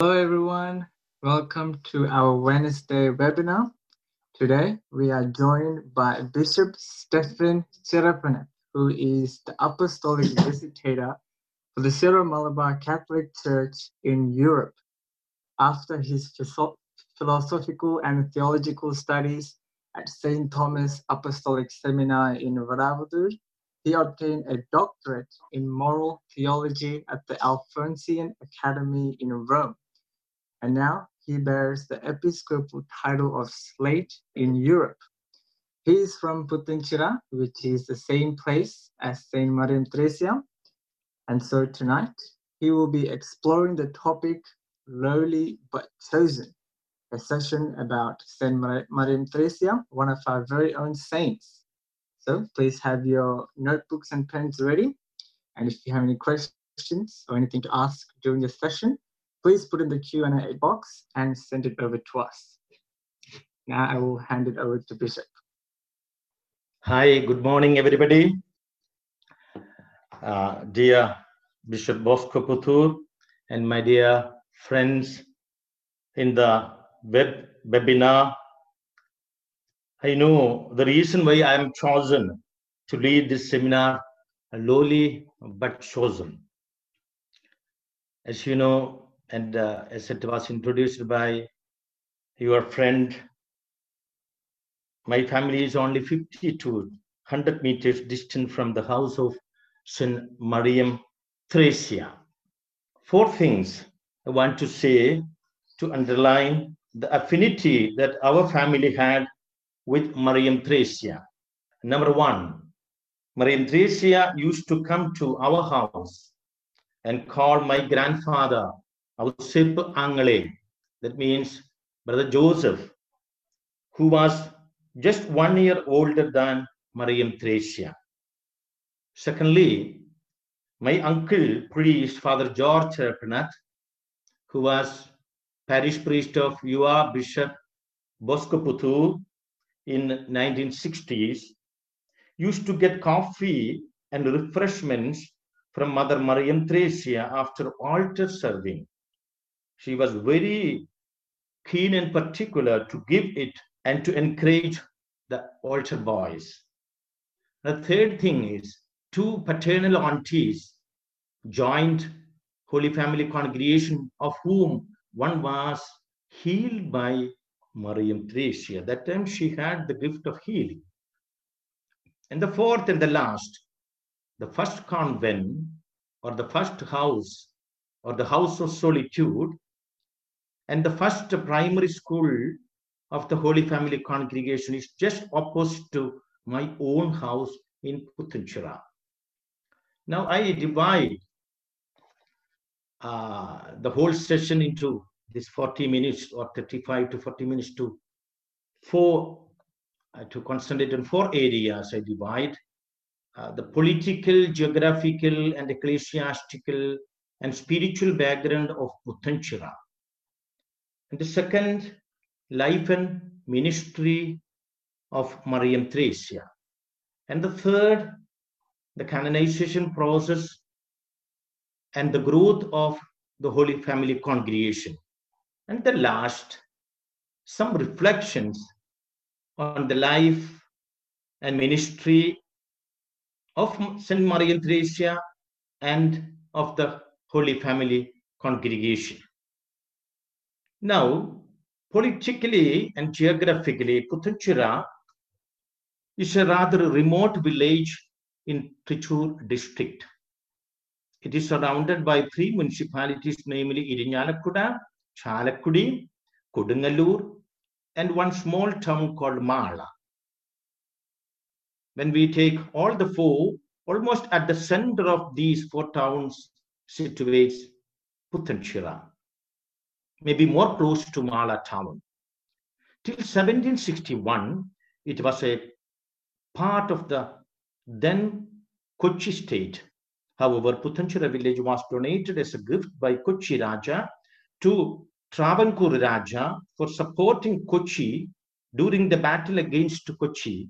Hello, everyone. Welcome to our Wednesday webinar. Today, we are joined by Bishop Stephen Chirappanath, who is the Apostolic Visitator for the Syro Malabar Catholic Church in Europe. After his philosophical and theological studies at St. Thomas Apostolic Seminar in Vadavathoor, he obtained a doctorate in moral theology at the Alphonsian Academy in Rome and now he bears the episcopal title of Slebte in Europe. He is from Puthenchira, which is the same place as Saint Mariam Theresia. And so tonight he will be exploring the topic lowly but chosen, a session about Saint Mariam Theresia, one of our very own saints. So please have your notebooks and pens ready. And if you have any questions or anything to ask during the session, please put in the Q&A box and send it over to us. Now I will hand it over to Bishop. Hi, good morning, everybody. Uh, dear Bishop Bosco Puthur and my dear friends in the web webinar. I know the reason why I am chosen to lead this seminar, lowly but chosen. As you know, and uh, as it was introduced by your friend, my family is only 50 to 100 meters distant from the house of St. Mariam Theresia. Four things I want to say to underline the affinity that our family had with Mariam Theresia. Number one, Mariam Theresia used to come to our house and call my grandfather Ausip Angle, that means Brother Joseph, who was just one year older than Mariam Theresia. Secondly, my uncle priest, Father George Penat, who was parish priest of UR Bishop Bosco in 1960s, used to get coffee and refreshments from Mother Mariam Theresia after altar serving she was very keen and particular to give it and to encourage the altar boys. The third thing is two paternal aunties joined Holy Family Congregation, of whom one was healed by Mariam Theresia. That time she had the gift of healing. And the fourth and the last, the first convent or the first house or the house of solitude and the first primary school of the Holy Family Congregation is just opposite to my own house in Puthenchira. Now I divide uh, the whole session into this 40 minutes or 35 to 40 minutes to four, uh, to concentrate on four areas I divide. Uh, the political, geographical, and ecclesiastical and spiritual background of Puthenchira and the second, life and ministry of Mariam Theresia. And the third, the canonization process and the growth of the Holy Family congregation. And the last, some reflections on the life and ministry of St. Mariam Theresia and of the Holy Family congregation. Now, politically and geographically, Puthenchira is a rather remote village in Trichur district. It is surrounded by three municipalities, namely Irinjalakuda, Chalakudi, Kodungalur, and one small town called Mala. When we take all the four, almost at the center of these four towns situates Puthenchira maybe more close to Mala town. Till 1761, it was a part of the then Kochi state. However, Puthenchira village was donated as a gift by Kochi Raja to Travancore Raja for supporting Kochi during the battle against Kochi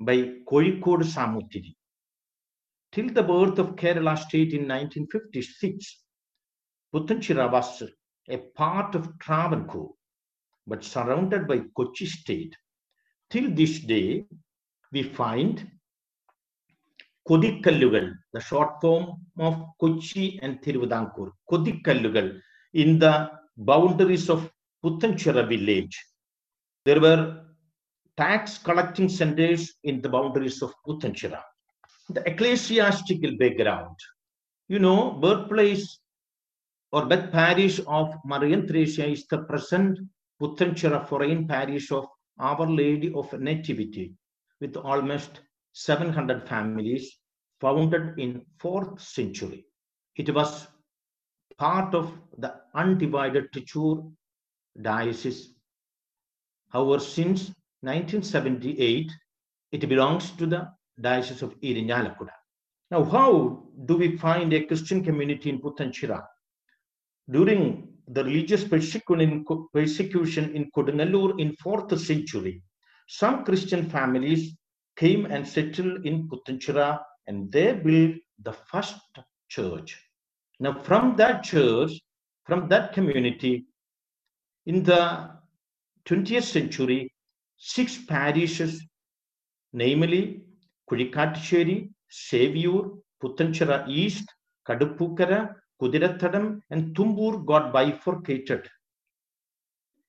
by Kozhikode Samuthiri. Till the birth of Kerala state in 1956, Puthenchira was a part of Travancore, but surrounded by Kochi state. Till this day, we find Kodikallugal, the short form of Kochi and Thiruvidankur, Kodikallugal, in the boundaries of Puthenchira village. There were tax collecting centers in the boundaries of Puthenchira. The ecclesiastical background, you know, birthplace or birth parish of Mariam Theresia is the present Puthenchira foreign parish of Our Lady of Nativity with almost 700 families founded in 4th century. It was part of the undivided Trichur diocese. However, since 1978, it belongs to the diocese of Irinjalakuda. Now, how do we find a Christian community in Puthenchira? During the religious persecution in Kodungalur in 4th century, some Christian families came and settled in Puthenchira and they built the first church. Now, from that church, from that community, in the 20th century, six parishes, namely Kudikatisheri, Savior, Puthenchira East, Kadupukara, Kudirathadam, and Tumbur got bifurcated.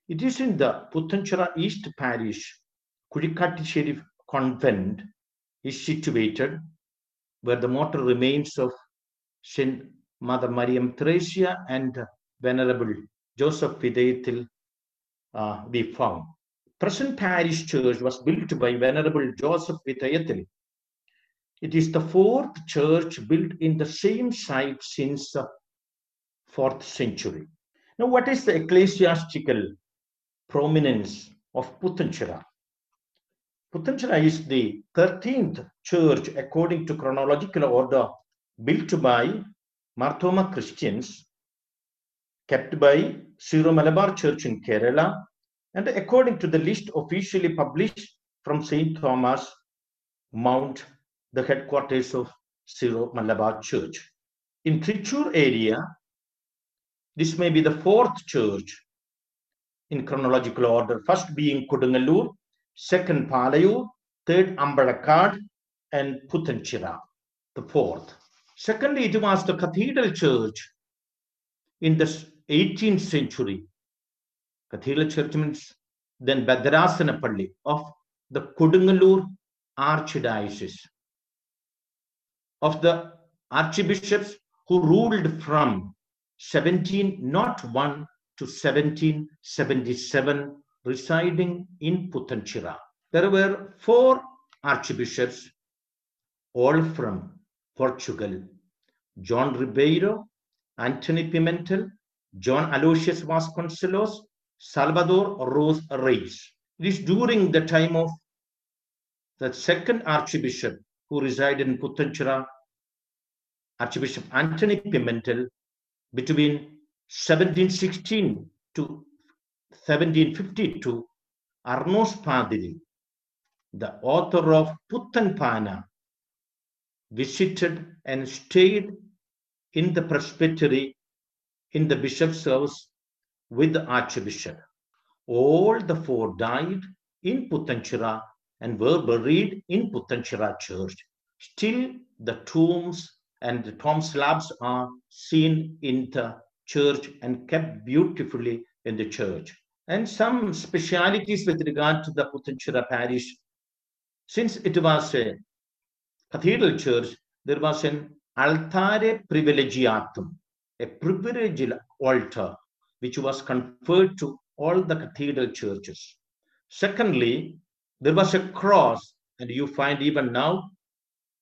It is in the Puthenchira East parish, Kudikatisheri convent is situated where the mortal remains of Saint Mother Mariam Theresia and Venerable Joseph Vithayathil uh, we found. Present parish church was built by Venerable Joseph Vithayathil. It is the fourth church built in the same site since the fourth century. Now, what is the ecclesiastical prominence of Puthenchira? Puthenchira is the 13th church according to chronological order built by Marthoma Christians, kept by Syro Malabar Church in Kerala, and according to the list officially published from St. Thomas Mount, the headquarters of Syro Malabar Church. In Trichur area, this may be the fourth church in chronological order, first being Kodungalur, second Palayu, third Ambalakad, and Puthenchira, the fourth. Secondly, it was the cathedral church in the 18th century. Cathedral church means then Bhadrasanapalli of the Kodungalur Archdiocese. Of the archbishops who ruled from 1701 to 1777 residing in Puthenchira. There were four archbishops, all from Portugal. John Ribeiro, Anthony Pimentel, John Aloysius Vasconcelos, Salvador dos Reis. It is during the time of the second archbishop who resided in Puthenchira, Archbishop Anthony Pimentel, between 1716 to 1752, Arnos Padiri, the author of Puthenpana, visited and stayed in the presbytery in the bishop's house with the archbishop. All the four died in Puthenchira and were buried in Puthenchira church. Still, the tombs and the tomb slabs are seen in the church and kept beautifully in the church. And some specialities with regard to the Puthenchira parish. Since it was a cathedral church, there was an altare privilegiatum, a privileged altar, which was conferred to all the cathedral churches. Secondly, there was a cross, and you find even now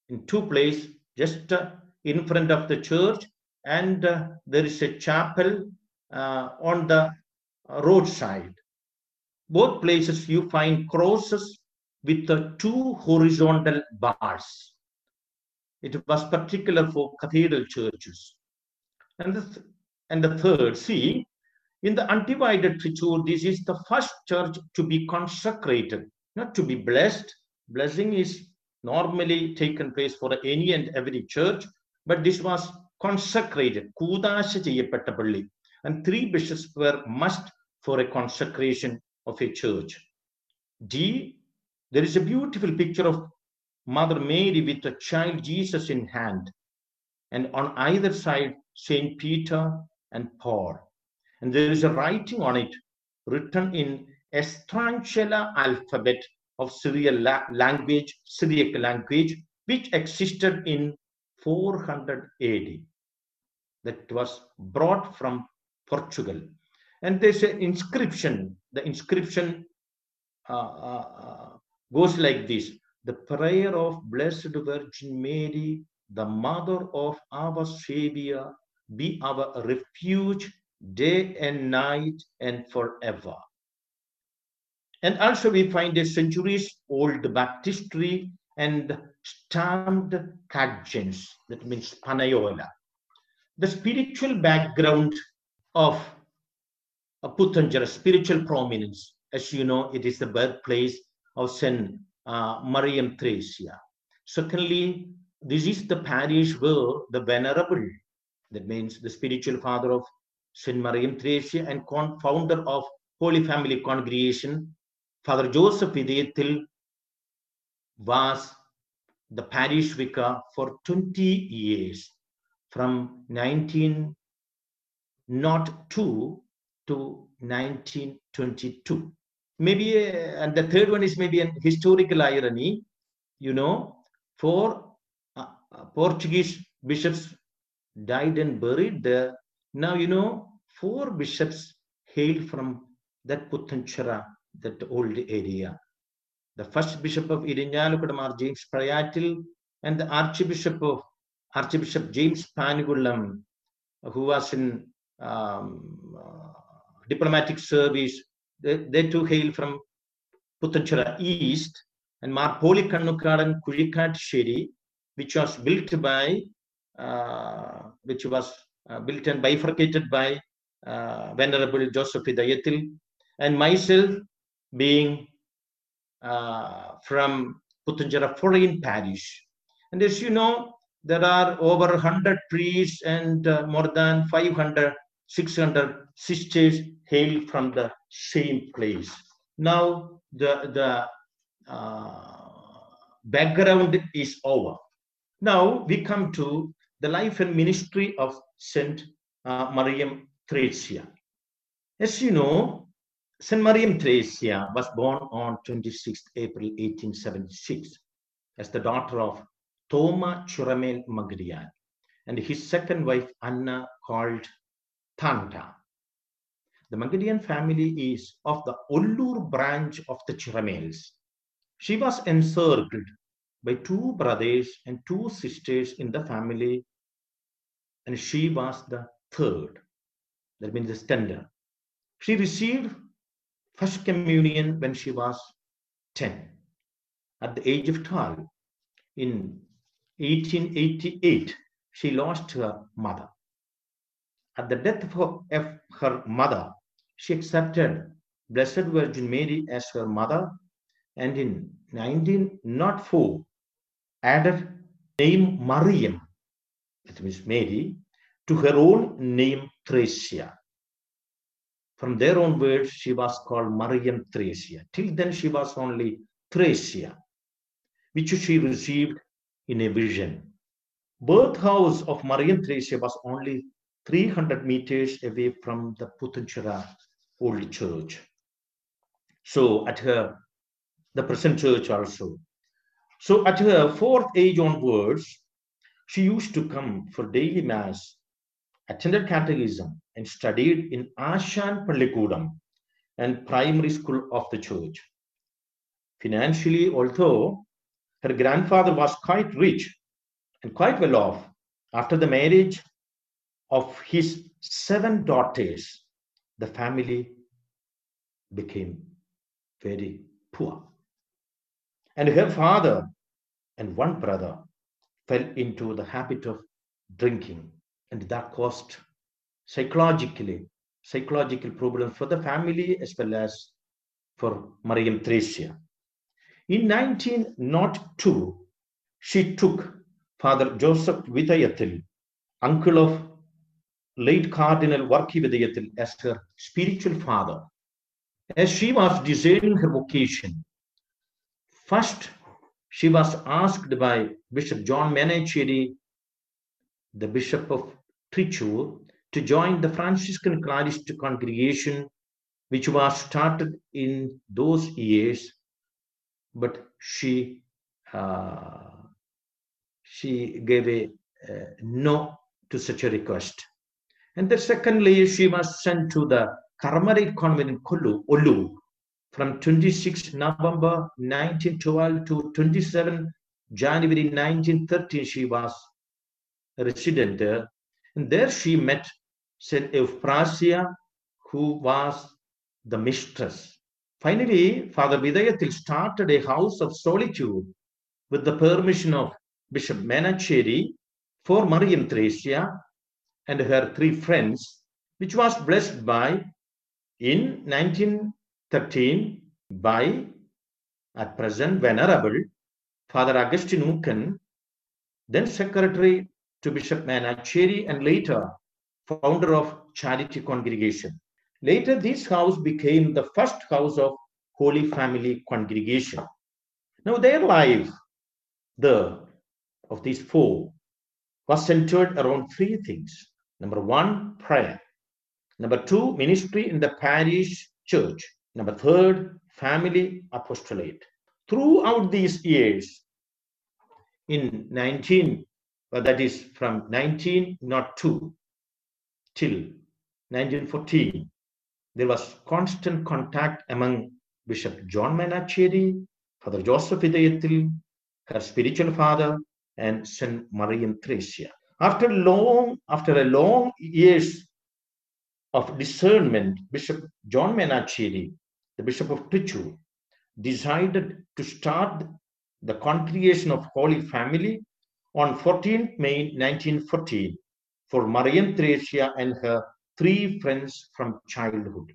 in two places, just in front of the church, and uh, there is a chapel uh, on the roadside. Both places you find crosses with the two horizontal bars. It was particular for cathedral churches. And the, th and the third, see, in the undivided Trichur, this is the first church to be consecrated, not to be blessed. Blessing is normally taken place for any and every church, but this was consecrated, Kudasha And three bishops were must for a consecration of a church. D, there is a beautiful picture of Mother Mary with the child Jesus in hand, and on either side, Saint Peter and Paul. And there is a writing on it written in Estrangela alphabet of Syriac language, Syriac language, which existed in 400 AD. That was brought from Portugal. And there's an inscription. The inscription uh, uh, uh, goes like this The prayer of Blessed Virgin Mary, the mother of our Savior, be our refuge day and night and forever. And also we find a centuries old baptistry and stamped cadjans, that means panayola. The spiritual background of Puthenchira, spiritual prominence, as you know, it is the birthplace of Saint uh, Mariam Thresia. Secondly, this is the parish where the venerable, that means the spiritual father of Saint Mariam Thresia and founder of Holy Family Congregation, Father Joseph Idayathil was the parish vicar for 20 years from 1902 to 1922. Maybe, uh, and the third one is maybe an historical irony. You know, four uh, uh, Portuguese bishops died and buried there. Now, you know, four bishops hailed from that Puthenchira, that old area. The first bishop of Irinjalakuda Mar, James Pazhayattil, and the archbishop of Archbishop James Panikulam, who was in um, uh, diplomatic service. They, they too hail from Puthenchira East, and Mar Pauly Kannookadan Kulikatsheri, which was built by, uh, which was uh, built and bifurcated by uh, Venerable Joseph Idayathil, and myself being from Puthenchira foreign parish. And as you know, there are over 100 priests and uh, more than 500, 600 sisters hail from the same place. Now, the, the uh, background is over. Now, we come to the life and ministry of Saint uh, Mariam. As you know, Saint Mariam Thresia was born on 26 April 1876 as the daughter of Thoma Chiramel Mankidiyan and his second wife Anna called Tanta. The Mankidiyan family is of the Ullur branch of the Chiramels. She was encircled by two brothers and two sisters in the family, and she was the third. That means the standard. She received first communion when she was 10. At the age of 12, in 1888, she lost her mother. At the death of her, mother, she accepted Blessed Virgin Mary as her mother and in 1904 added name Mariam, that means Mary, to her own name Thresia. From their own words, she was called Mariam Thresia. Till then, she was only Thresia, which she received in a vision. Birth house of Mariam Thresia was only 300 meters away from the Puthenchira old church. So at her, the present church also. So at her fourth age onwards, she used to come for daily mass, attended catechism, and studied in Ashan Pallikudam and primary school of the church. Financially, although her grandfather was quite rich and quite well off, after the marriage of his seven daughters, the family became very poor. And her father and one brother fell into the habit of drinking, and that caused psychologically psychological problems for the family as well as for Mariam Thresia. In 1902, she took Father Joseph Vithayathil, uncle of late Cardinal Varki Vithayathil as her spiritual father. As she was deciding her vocation, first she was asked by Bishop John Menacheri, the Bishop of To join the Franciscan Clarist congregation, which was started in those years, but she uh, she gave a uh, no to such a request. And then secondly, she was sent to the Carmelite convent in Kulu, Olu, from 26 November 1912 to 27 January 1913. She was resident there. And there she met Saint Euphrasia, who was the mistress. Finally, Father Vithayathil started a house of solitude with the permission of Bishop Menacheri for Mariam Theresia and her three friends, which was blessed by in 1913 by at present Venerable Father Augustine Ukken, then Secretary to Bishop Menacheri and later founder of Charity Congregation. Later, this house became the first house of Holy Family Congregation. Now, their life, the of these four, was centered around three things. Number one, prayer. Number two, ministry in the parish church. Number third, family apostolate. Throughout these years, in 19, well, that is from 1902 till 1914, there was constant contact among Bishop John Menacheri, Father Joseph Idayatil, her spiritual father, and Saint Mariam Theresia. After long, after a long years of discernment, Bishop John Menacheri, the Bishop of Trichur, decided to start the congregation of Holy Family on 14 May 1914 for Mariam Theresia and her three friends from childhood.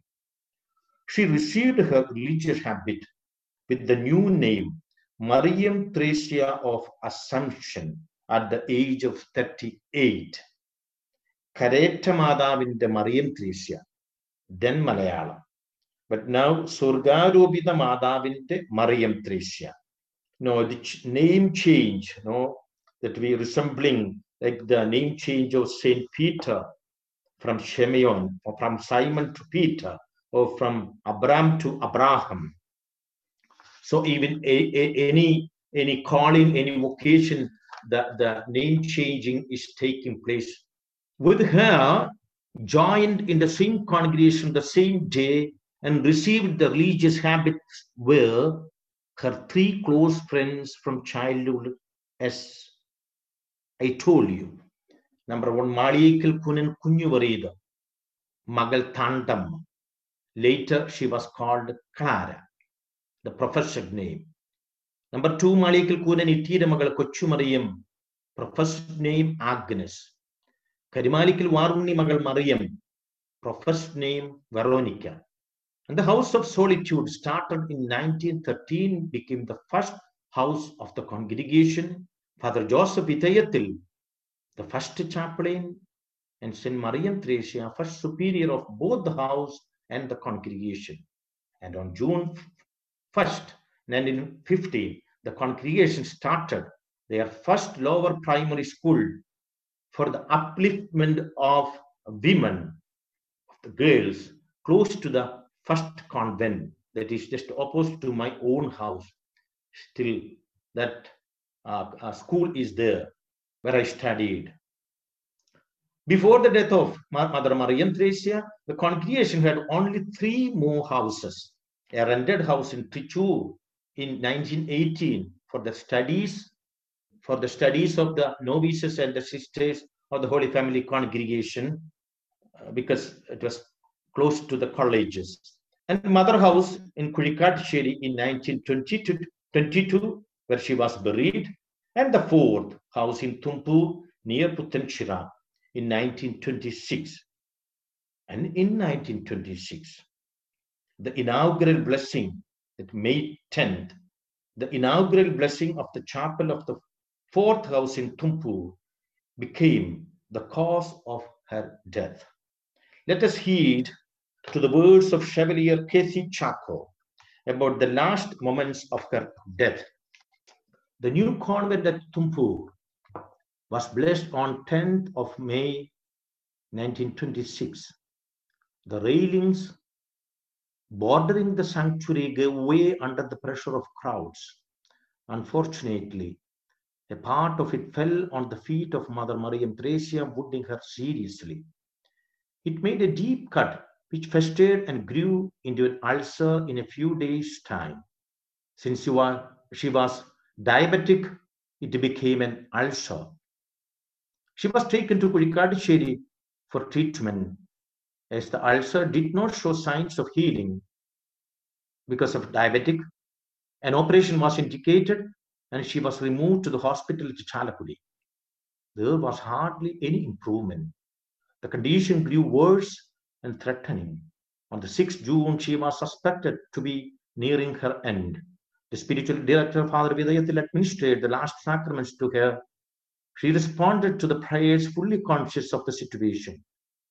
She received her religious habit with the new name Mariam Theresia of Assumption at the age of 38. Karetta മാതാവിന്റെ then Malayalam, but now but now the മാതാവിന്റെ Mariam Thresia no name change, no that we resembling like the name change of saint peter from Shemeon or from simon to peter or from abraham to abraham. So even a, a, any any calling any vocation the, the name changing is taking place. With her joined in the same congregation the same day and received the religious habits were her three close friends from childhood as i told you number one Maliyekkal കുനൻ കുഞ്ഞുവറീത് മകൾ താണ്ടം later she was called clara the professor's name number two Maliyekkal കൂനൻ ഇറ്റീര മകൾ കൊച്ചുമറിയം professed name agnes കരിമാലിക്കൽ വാറുണ്ണി മകൾ Mariyam professed name veronica and the house of solitude started in 1913 became the first house of the congregation father joseph itayatil the first chaplain and saint mariam theresia first superior of both the house and the congregation and on june 1st 1950 the congregation started their first lower primary school for the upliftment of women, of the girls, close to the first convent that is just opposite to my own house. Still, that uh, school is there where I studied. Before the death of Mother Mariam Theresia, the congregation had only three more houses. A rented house in Trichur in 1918 for the studies for the studies of the novices and the sisters of the Holy Family congregation uh, because it was close to the colleges. And mother house in Kurikatsheri in 1922, where she was buried. And the fourth house in Tumpu near Puthenchira in 1926. And in 1926, the inaugural blessing that May 10th, the inaugural blessing of the chapel of the fourth house in Tumpu became the cause of her death. Let us heed to the words of Chevalier Kathy Chaco about the last moments of her death. The new convent at Tumpur was blessed on 10th of May 1926. The railings bordering the sanctuary gave way under the pressure of crowds. Unfortunately, a part of it fell on the feet of Mother Mariam Theresia, wounding her seriously. It made a deep cut, which festered and grew into an ulcer in a few days' time. Since she was diabetic, it became an ulcer. She was taken to Kurikadisheri for treatment as the ulcer did not show signs of healing because of diabetic. An operation was indicated and she was removed to the hospital at Chalakudi. There was hardly any improvement. The condition grew worse and threatening. On the 6th June, she was suspected to be nearing her end. The spiritual director, Father Vithayathil, administered the last sacraments to her. She responded to the prayers fully conscious of the situation.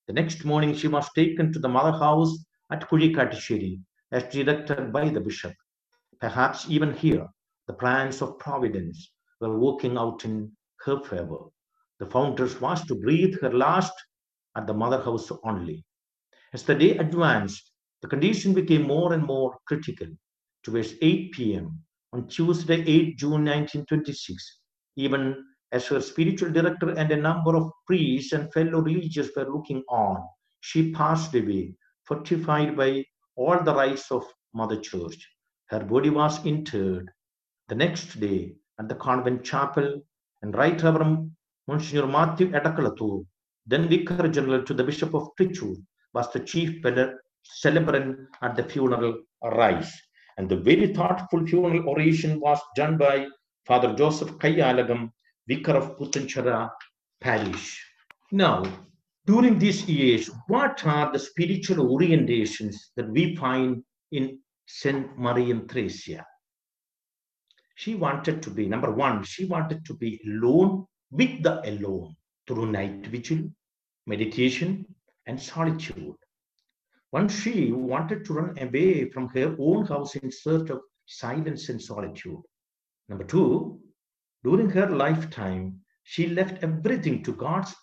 The next morning, she was taken to the mother house at Kurikatishiri as directed by the bishop. Perhaps even here, the plans of providence were working out in her favor. The founders was to breathe her last at the mother house only. As the day advanced, the condition became more and more critical. Towards 8 p.m. on Tuesday, 8 June 1926, even as her spiritual director and a number of priests and fellow religious were looking on, she passed away, fortified by all the rites of Mother Church. Her body was interred the next day at the convent chapel, and Right Reverend Monsignor Matthew Edakalathu, then Vicar General to the Bishop of Trichur, was the chief celebrant at the funeral rites. And the very thoughtful funeral oration was done by Father Joseph Kayalagam, Vicar of Puthenchira Parish. Now, during these years, what are the spiritual orientations that we find in Saint Mariam Theresia? She wanted to be, number one, she wanted to be alone with the alone through night vigil, meditation, and solitude. Once she wanted to run away from her own house in search of silence and solitude. Number two, during her lifetime, she left everything to God's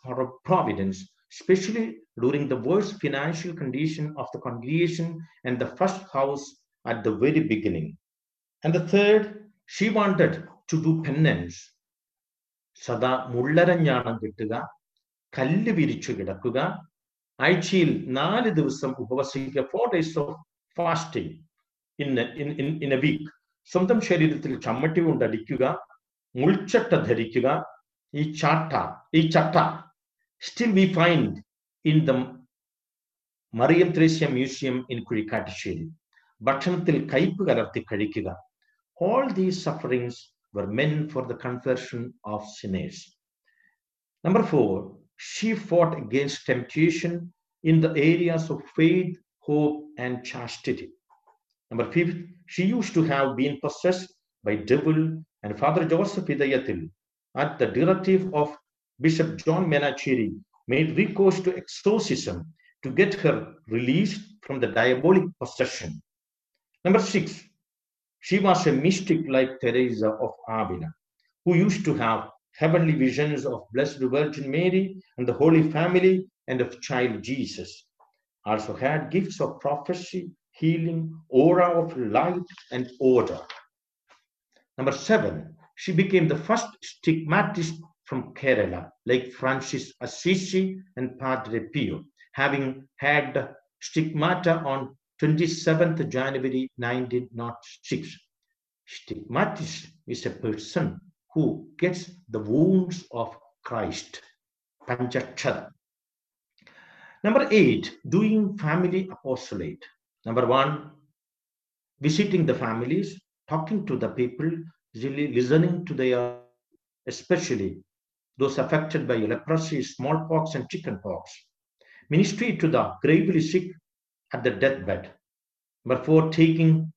providence, especially during the worst financial condition of the congregation and the first house at the very beginning. And the third, she wanted to do penance. സദാ മുള്ളരഞ്ഞാണം കിട്ടുക കല്ല് വിരിച്ചു കിടക്കുക ആഴ്ചയിൽ നാല് ദിവസം ഉപവസിക്കുക four days of fasting in in a week സ്വന്തം ശരീരത്തിൽ ചമ്മട്ടി കൊണ്ടടിക്കുക മുൾച്ചട്ട ധരിക്കുക. ഈ ചാട്ട ഈ ചട്ട still we find in the Mariam Thresia museum in Kuzhikkattussery ഭക്ഷണത്തിൽ കയ്പ് കലർത്തി കഴിക്കുക. All these sufferings were meant for the conversion of sinners number four, she fought against temptation in the areas of faith, hope, and chastity. Number fifth, she used to have been possessed by devil and Father Joseph Hidayatil, at the directive of Bishop John Menachiri, made recourse to exorcism to get her released from the diabolic possession. Number six, she was a mystic like Teresa of Avila, who used to have heavenly visions of Blessed Virgin Mary and the Holy Family and of child Jesus. Also had gifts of prophecy, healing, aura of light and order. Number seven, she became the first stigmatist from Kerala, like Francis Assisi and Padre Pio, having had stigmata on 27th January 1906. Stigmatist is a person who gets the wounds of Christ. Panchachara. Number eight, doing family apostolate. Number one, visiting the families, talking to the people, really listening to their, especially those affected by leprosy, smallpox, and chickenpox. Ministry to the gravely sick at the deathbed. Number four, taking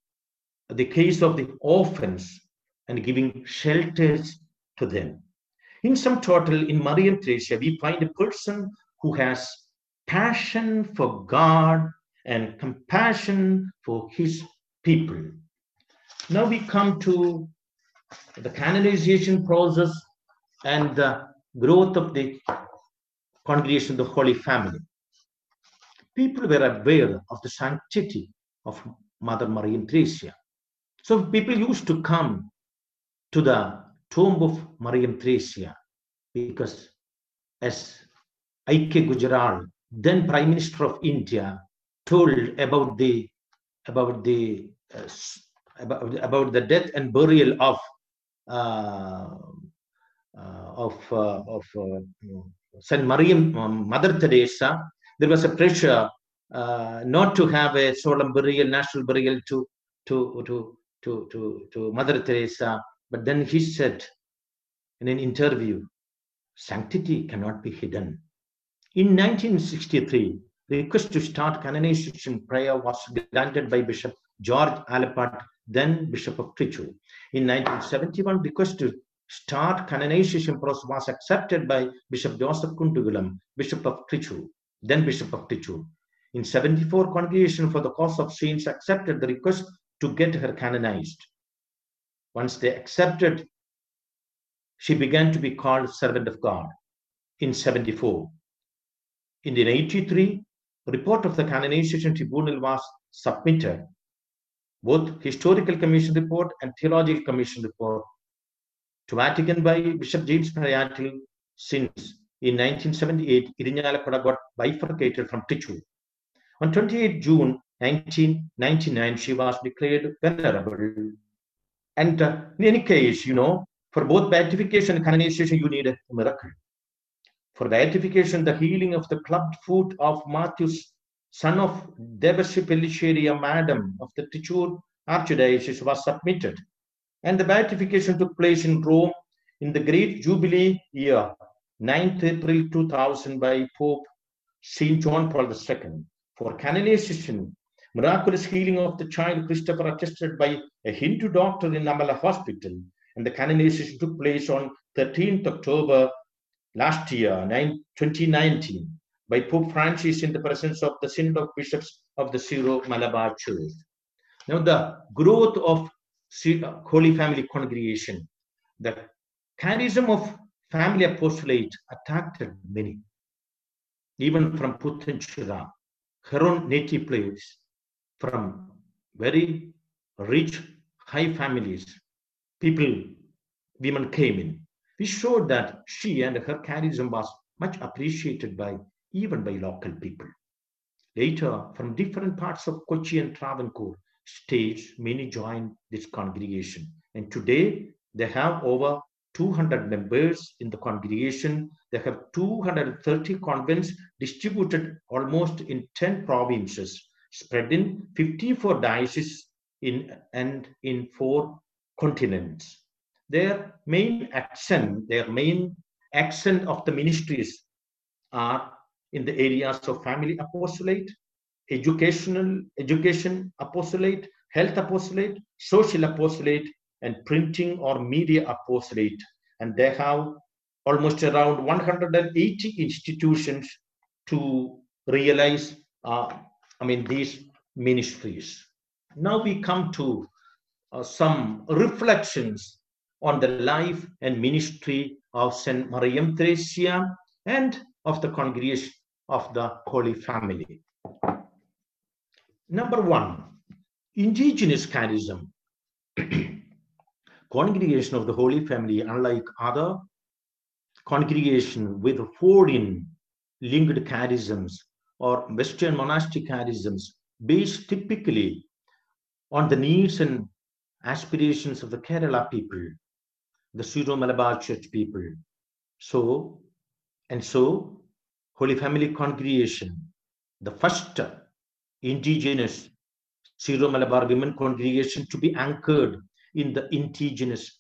the case of the orphans and giving shelters to them. In sum total, in Mariam Theresia, we find a person who has passion for God and compassion for his people. Now we come to the canonization process and the growth of the congregation of the Holy Family. People were aware of the sanctity of Mother Maria Theresia. So people used to come to the tomb of Maria Theresia because as I.K. Gujral, then Prime Minister of India, told about the about the uh, about, about the death and burial of uh, uh, of uh, of Saint Mariam, um, Mother Teresa. There was a pressure not to have a solemn burial, national burial to to to to to to Mother Teresa. But then he said in an interview, sanctity cannot be hidden. In 1963, the request to start canonization prayer was granted by Bishop George Alapat, then Bishop of Trichur. In 1971, request to start canonization process was accepted by Bishop Joseph Kundukulam, Bishop of Trichur, then Bishop of Trichur. In 74, Congregation for the Cause of Saints accepted the request to get her canonized. Once they accepted, she began to be called Servant of God in 74. In 83, report of the canonization tribunal was submitted both historical commission report and theological commission report to Vatican by Bishop James Pazhayattil since in 1978 Irinjalakuda got bifurcated from Trichur. On 28 June 1999 she was declared venerable and uh, in any case you know for both beatification and canonization you need a miracle for beatification the healing of the clubbed foot of Matthew's son of Devasi Pelliceria, madam of the Trichur Archdiocese, was submitted. And the beatification took place in Rome in the great Jubilee year, 9th April 2000, by Pope St. John Paul II. For canonization, miraculous healing of the child Christopher attested by a Hindu doctor in Amala Hospital. And the canonization took place on 13th October last year, 2019 by Pope Francis in the presence of the Synod of Bishops of the Syro-Malabar Church. Now, the growth of uh, Holy Family Congregation, the charism of family apostolate attracted many, even from Puthenchira, her own native place, from very rich, high families, people, women came in. We showed that she and her charism was much appreciated by even by local people. Later, from different parts of Kochi and Travancore states, many joined this congregation. And today, they have over 200 members in the congregation. They have 230 convents distributed almost in 10 provinces, spread in 54 dioceses in, and in four continents. Their main accent, their main accent of the ministries are in the areas of family apostolate, educational education apostolate, health apostolate, social apostolate, and printing or media apostolate. And they have almost around 180 institutions to realize, uh, I mean, these ministries. Now we come to uh, some reflections on the life and ministry of Saint Mariam Theresia and of the congregation of the Holy Family. Number one, indigenous charism. congregation of the Holy Family, unlike other congregation with foreign linked charisms or Western monastic charisms, based typically on the needs and aspirations of the Kerala people, the Syro-Malabar Church people. So, and so Holy Family Congregation, the first indigenous Syro-Malabar women congregation to be anchored in the indigenous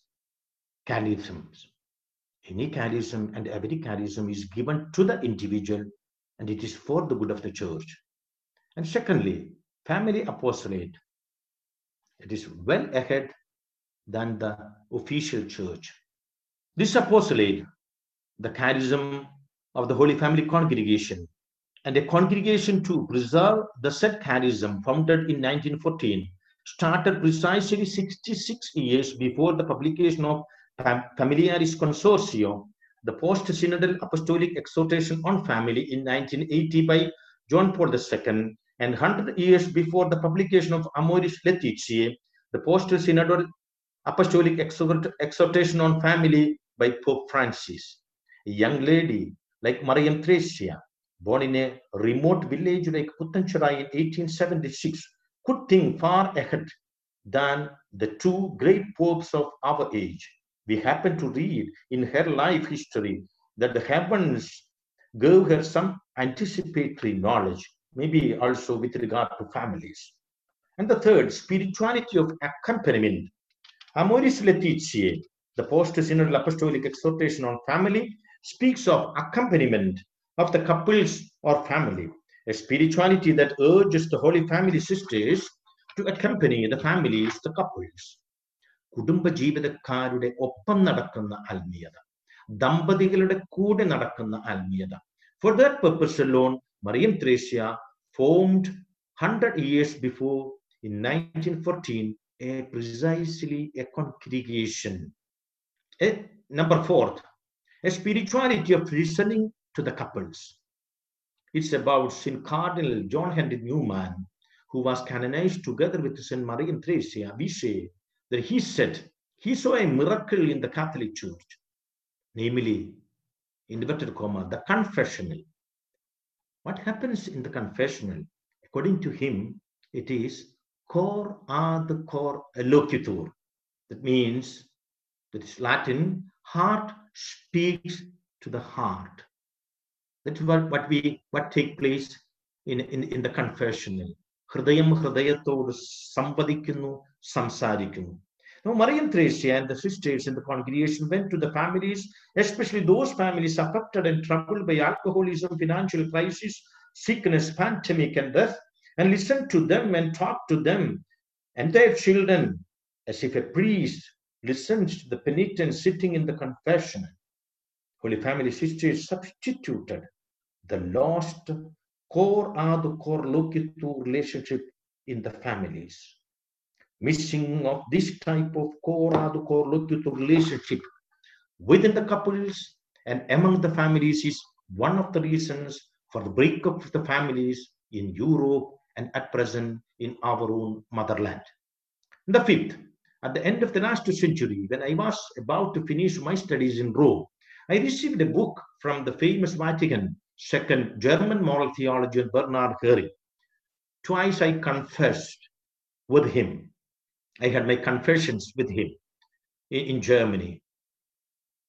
charisms. Any charism and every charism is given to the individual and it is for the good of the church. And secondly, family apostolate. It is well ahead than the official church. This apostolate, the charism of the Holy Family Congregation and a congregation to preserve the said charism founded in 1914 started precisely 66 years before the publication of Fam- Familiaris Consortio, the post-synodal apostolic exhortation on family in 1980 by John Paul II, and 100 years before the publication of Amoris Laetitia, the post-synodal apostolic exhort- exhortation on family by Pope Francis. A young lady like Mariam Thresia, born in a remote village like Puthenchira in 1876, could think far ahead than the two great popes of our age. We happen to read in her life history that the heavens gave her some anticipatory knowledge, maybe also with regard to families. And the third, spirituality of accompaniment. Amoris Laetitia, the post-synodal apostolic exhortation on family, speaks of accompaniment of the couples or family, a spirituality that urges the Holy Family sisters to accompany the families, the couples. കുടുംബജീവിതക്കാരുടെ ഒപ്പം നടക്കുന്ന ആത്മീയത ദമ്പതികളുടെ കൂടെ നടക്കുന്ന ആത്മീയത for that purpose lone Mariam Thresia formed hundred years before in nineteen fourteen a precisely a congregation number fourth a spirituality of listening to the couples it's about sin cardinal John Henry Newman who was canonise together with St. Mariam Theresia Vishay that he said he saw a miracle in the Catholic Church, namely, inverted comma, the confessional. What happens in the confessional? According to him, it is cor ad cor loquitur. That means, that is Latin, heart speaks to the heart. That's what, what we what take place in, in, in the confessional. ഹൃദയം ഹൃദയത്തോട് സംവദിക്കുന്നു സംസാരിക്കുന്നു Now, Mariam Thresia and the sisters in the congregation went to the families, especially those families affected and troubled by alcoholism, financial crisis, sickness, pandemic, and death, and listened to them and talked to them and their children as if a priest listens to the penitent sitting in the confessional. Holy Family sisters substituted the lost cor ad cor loquitur relationship in the families. Missing of this type of cor ad cor loquitur relationship within the couples and among the families is one of the reasons for the breakup of the families in Europe and at present in our own motherland. The fifth, at the end of the last century, when I was about to finish my studies in Rome, I received a book from the famous Vatican second German moral theologian Bernard Häring. Twice I confessed with him. I had my confessions with him in, in Germany.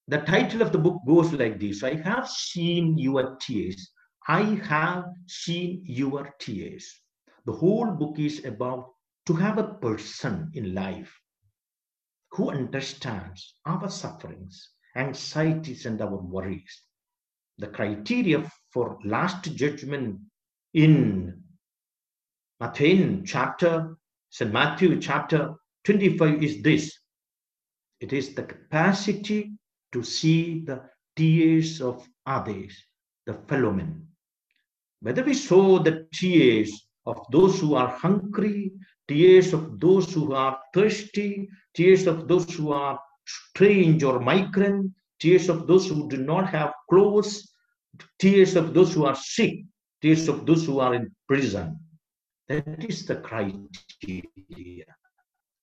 The title of the book goes like this I have seen your tears. I have seen your tears. The whole book is about to have a person in life who understands our sufferings, anxieties, and our worries. The criteria for last judgment in Matthew chapter, St. Matthew chapter 25 is this it is the capacity to see the tears of others, the fellow men. Whether we saw the tears of those who are hungry, tears of those who are thirsty, tears of those who are strange or migrant, tears of those who do not have clothes, tears of those who are sick, tears of those who are in prison. That is the criteria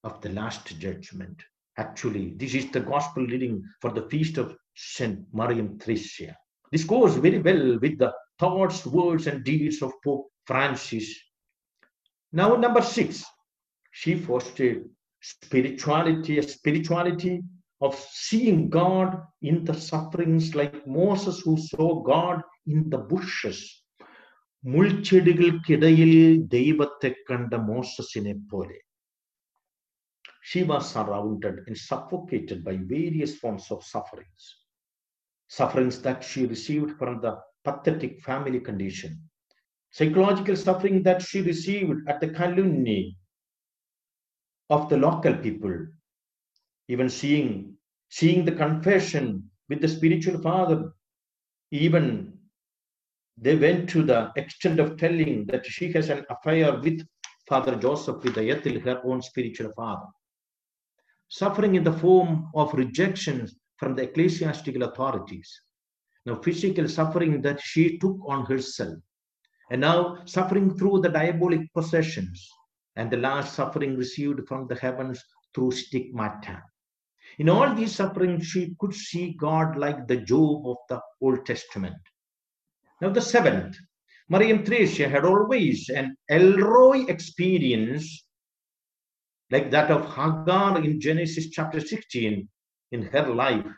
of the last judgment. Actually, this is the gospel reading for the feast of Saint Mariam Thresia. This goes very well with the thoughts, words, and deeds of Pope Francis. Now, number six, she fostered spirituality, a spirituality of seeing God in the sufferings, like Moses, who saw God in the bushes. മുൾച്ചെടികൾക്കിടയിൽ ദൈവത്തെ കണ്ട മോസസിനെ പോലെ she was surrounded and suffocated by various forms of sufferings. Sufferings that she received from the pathetic family condition, psychological suffering that she received at the calumny of the local people, even seeing, seeing the confession with the spiritual father even they went to the extent of telling that she has an affair with Father Joseph Vithayathil, her own spiritual father. Suffering in the form of rejection from the ecclesiastical authorities. Now, physical suffering that she took on herself. And now, suffering through the diabolic possessions. And the last suffering received from the heavens through stigmata. In all these sufferings, she could see God like the Job of the Old Testament. Now, the seventh, Mariam Thresia had always an El Roi experience like that of Hagar in Genesis chapter 16 in her life,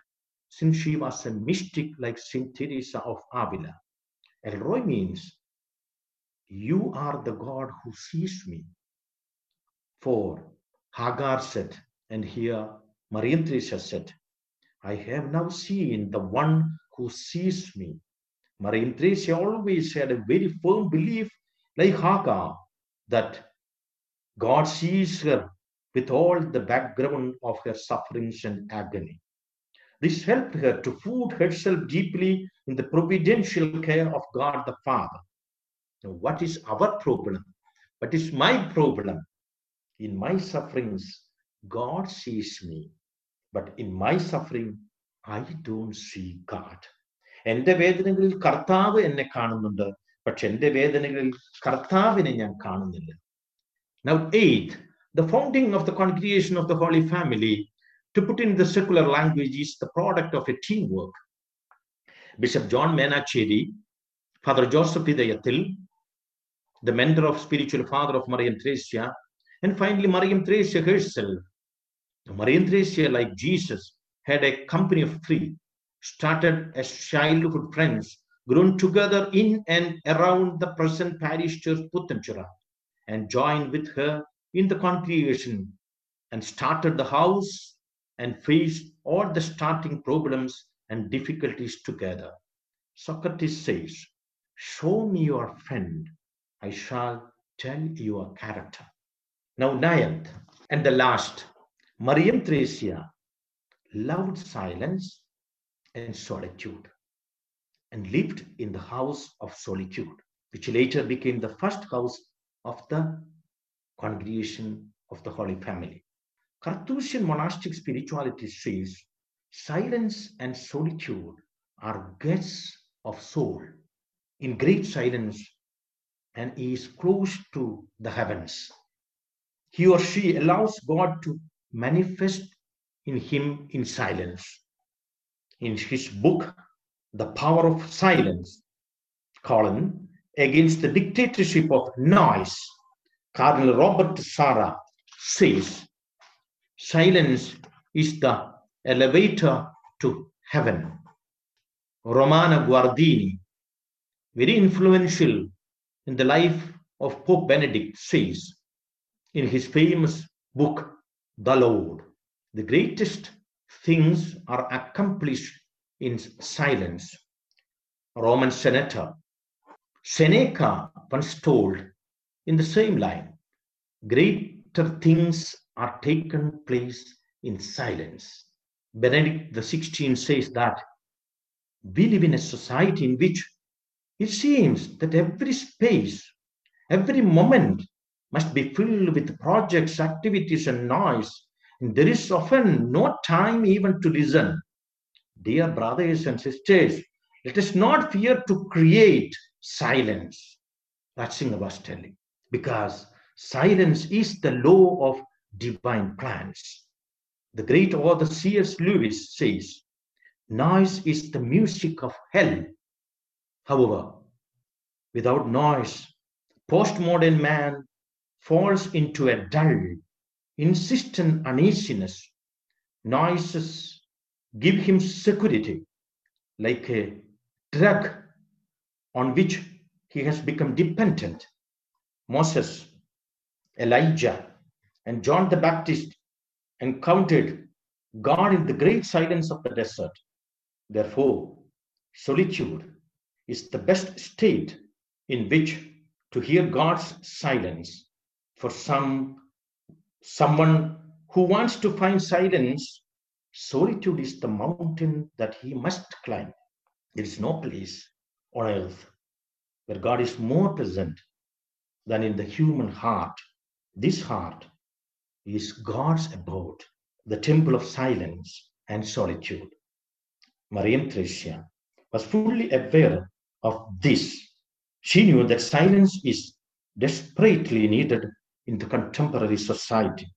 since she was a mystic like Saint Teresa of Avila. El Roi means, You are the God who sees me. For Hagar said, and here Mariam Teresa said, I have now seen the one who sees me. Mariam Teresa always had a very firm belief, like Hagar, that God sees her with all the background of her sufferings and agony. This helped her to food herself deeply in the providential care of God the Father. Now, what is our problem? What is my problem? In my sufferings, God sees me. But in my suffering, I don't see God. എൻ്റെ വേദനകളിൽ കർത്താവ് എന്നെ കാണുന്നുണ്ട് പക്ഷെ എൻ്റെ വേദനകളിൽ കർത്താവിനെ ഞാൻ കാണുന്നില്ല Now, eighth, the founding of the congregation of the Holy Family, to put in the secular language, is the product of a teamwork. Bishop John Menachery, Father Joseph Vithayathil, the mentor of spiritual father of Mariam Thresia, and finally Mariam Thresia herself Theresia, like Jesus, had a company of three, started as childhood friends, grown together in and around the present parish church Puthenchira, and joined with her in the congregation and started the house and faced all the starting problems and difficulties together. Socrates says, Show me your friend, I shall tell you your character. Now, ninth and the last, Mariam Theresia loved silence and solitude and lived in the house of solitude, which later became the first house of the congregation of the Holy Family. Carthusian monastic spirituality says silence and solitude are guests of soul in great silence and is close to the heavens. He or she allows God to manifest in him in silence. In his book, The Power of Silence, colon, against the dictatorship of noise, Cardinal Robert Sarah says, silence is the elevator to heaven. Romano Guardini, very influential in the life of Pope Benedict, says in his famous book, The Lord, the greatest things are accomplished in silence. Roman senator Seneca once told in the same line, greater things are taken place in silence. Benedict the XVI says that we live in a society in which it seems that every space, every moment must be filled with projects, activities, and noise. And there is often no time even to listen. Dear brothers and sisters, let us not fear to create silence. Ratzinger was telling, because silence is the law of divine plans. The great author C.S. Lewis says, noise is the music of hell. However, without noise, postmodern man falls into a dull, insistent uneasiness. Noises give him security, like a drug on which he has become dependent. Moses, Elijah, and John the Baptist encountered God in the great silence of the desert. Therefore, solitude is the best state in which to hear God's silence. For some someone who wants to find silence, solitude is the mountain that he must climb. There is no place on earth where God is more present than in the human heart. This heart is God's abode, the temple of silence and solitude. Mariam Theresia was fully aware of this. She knew that silence is desperately needed in the contemporary society.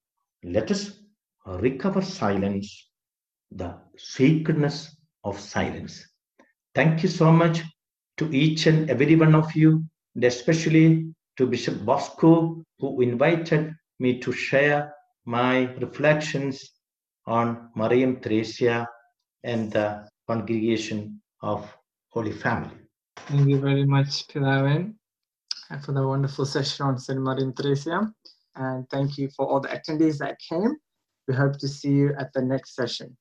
Let us recover silence, the sacredness of silence. Thank you so much to each and every one of you, and especially to Bishop Bosco, who invited me to share my reflections on Mariam Theresia and the congregation of Holy Family. Thank you very much, Pilawan, for the wonderful session on St. Mariam Theresia. And thank you for all the attendees that came. We hope to see you at the next session.